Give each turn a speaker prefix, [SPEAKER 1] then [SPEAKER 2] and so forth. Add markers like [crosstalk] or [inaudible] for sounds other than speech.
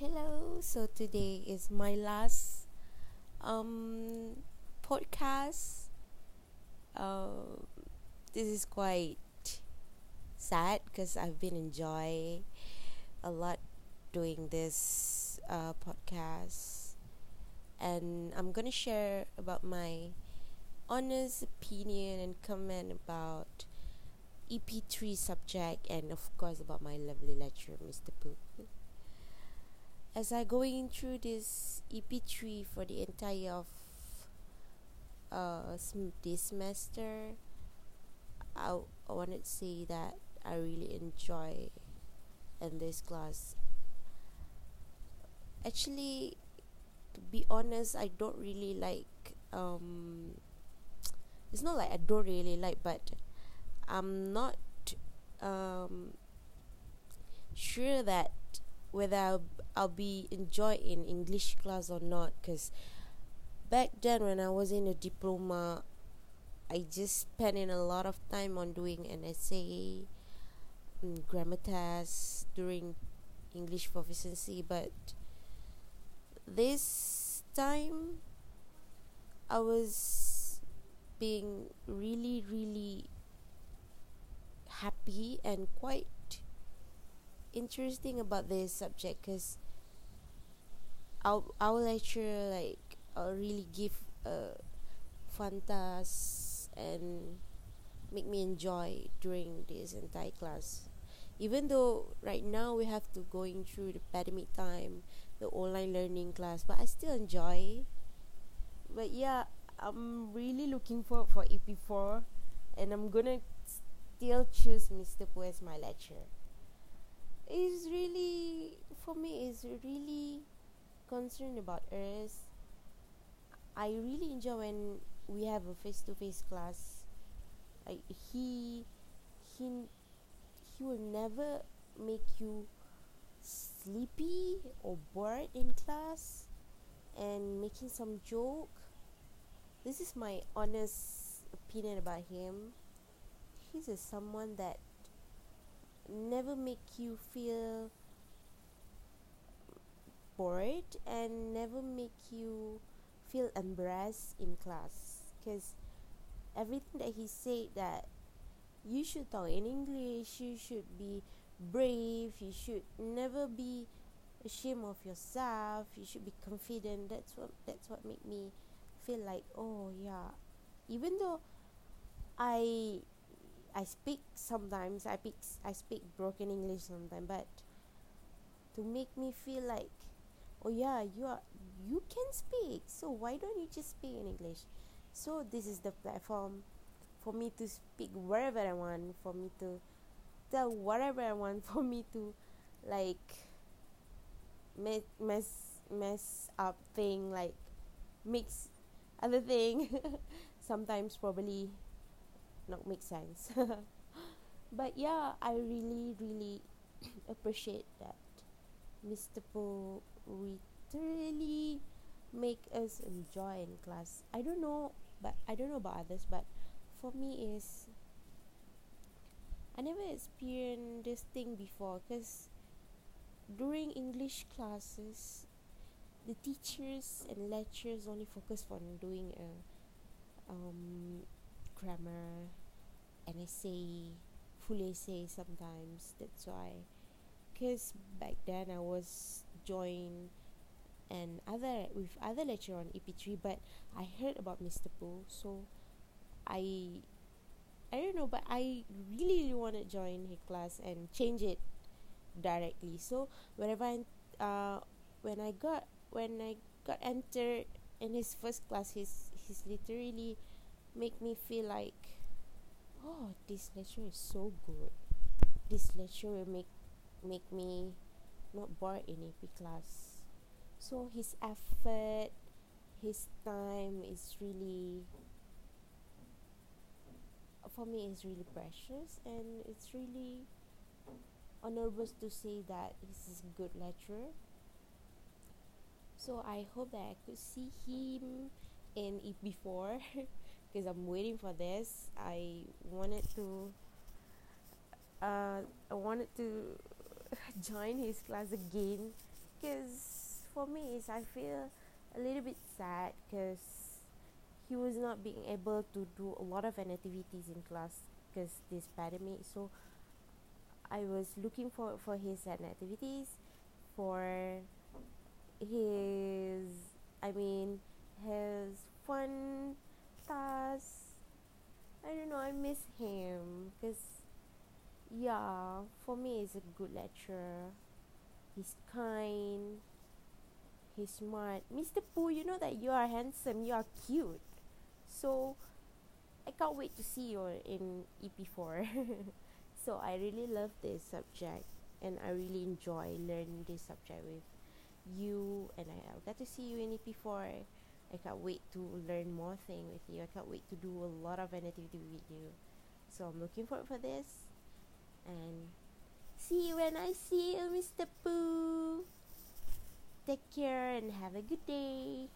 [SPEAKER 1] Hello. So today is my last um podcast. Uh, this is quite sad because I've been enjoy a lot doing this uh, podcast, and I'm gonna share about my honest opinion and comment about EP3 subject and of course about my lovely lecturer, Mr. Poop as I going through this EP3 for the entire of uh this semester, I wanted to say that I really enjoy in this class. Actually, to be honest, I don't really like um. It's not like I don't really like, but I'm not um sure that whether I'll, be enjoying English class or not because back then when I was in a diploma I just spent in a lot of time on doing an essay mm, grammar tests during English proficiency but this time I was being really really happy and quite interesting about this subject because our our lecturer like uh, really give a fun task and make me enjoy during this entire class. Even though right now we have to going through the pandemic time the online learning class but i still enjoy. But yeah i'm really looking forward for ep4 and i'm gonna still choose mr Pu as my lecturer. It's really for me it's really concerned about us i really enjoy when we have a face-to-face class. Like he he he will never make you sleepy or bored in class and making some joke. This is my honest opinion about him. He's a someone that never make you feel bored and never make you feel embarrassed in class. Because everything that he said that you should talk in english you should be brave you should never be ashamed of yourself you should be confident. That's what that's what made me feel like oh yeah. Even though i I speak sometimes I speak I speak broken English sometimes but to make me feel like oh yeah you are you can speak. So why don't you just speak in English? So this is the platform for me to speak wherever I want for me to tell whatever I want [laughs] for me to like mess mess mess up thing like mix other thing. [laughs] Sometimes probably not make sense. [laughs] But yeah I really really [coughs] appreciate that Mr. Po literally make us enjoy in class I don't know but I don't know about others but for me is I never experienced this thing before because during English classes the teachers and lecturers only focus on doing a um, grammar and essay full essay sometimes that's why because back then I was joined and other with other lecturer on EP3 but I heard about Mr. Pu so I I don't know but I really, really want to join his class and change it directly so whenever I uh when I got when I got entered in his first class he's he's literally make me feel like oh this lecture is so good this lecture will make make me not bored in EP class so his effort his time is really for me is really precious and it's really honorable to say that he's a good lecturer so I hope that I could see him in EP four, [laughs] because I'm waiting for this. I wanted to uh, I wanted to [laughs] join his class again because for me is I feel a little bit sad because he was not being able to do a lot of activities in class because this pandemic. So I was looking for for his activities for his I mean his fun tasks. I don't know I miss him because yeah for me he's a good lecturer. He's kind. He's smart. Mister Pooh you know that you are handsome you are cute. So I can't wait to see you in EP four. [laughs] So I really love this subject and I really enjoy learning this subject with you and I, I'll get to see you in EP four. I can't wait to learn more things with you. I can't wait to do a lot of activity with you. So I'm looking forward for this and see you when I see you Mr. Pooh take care and have a good day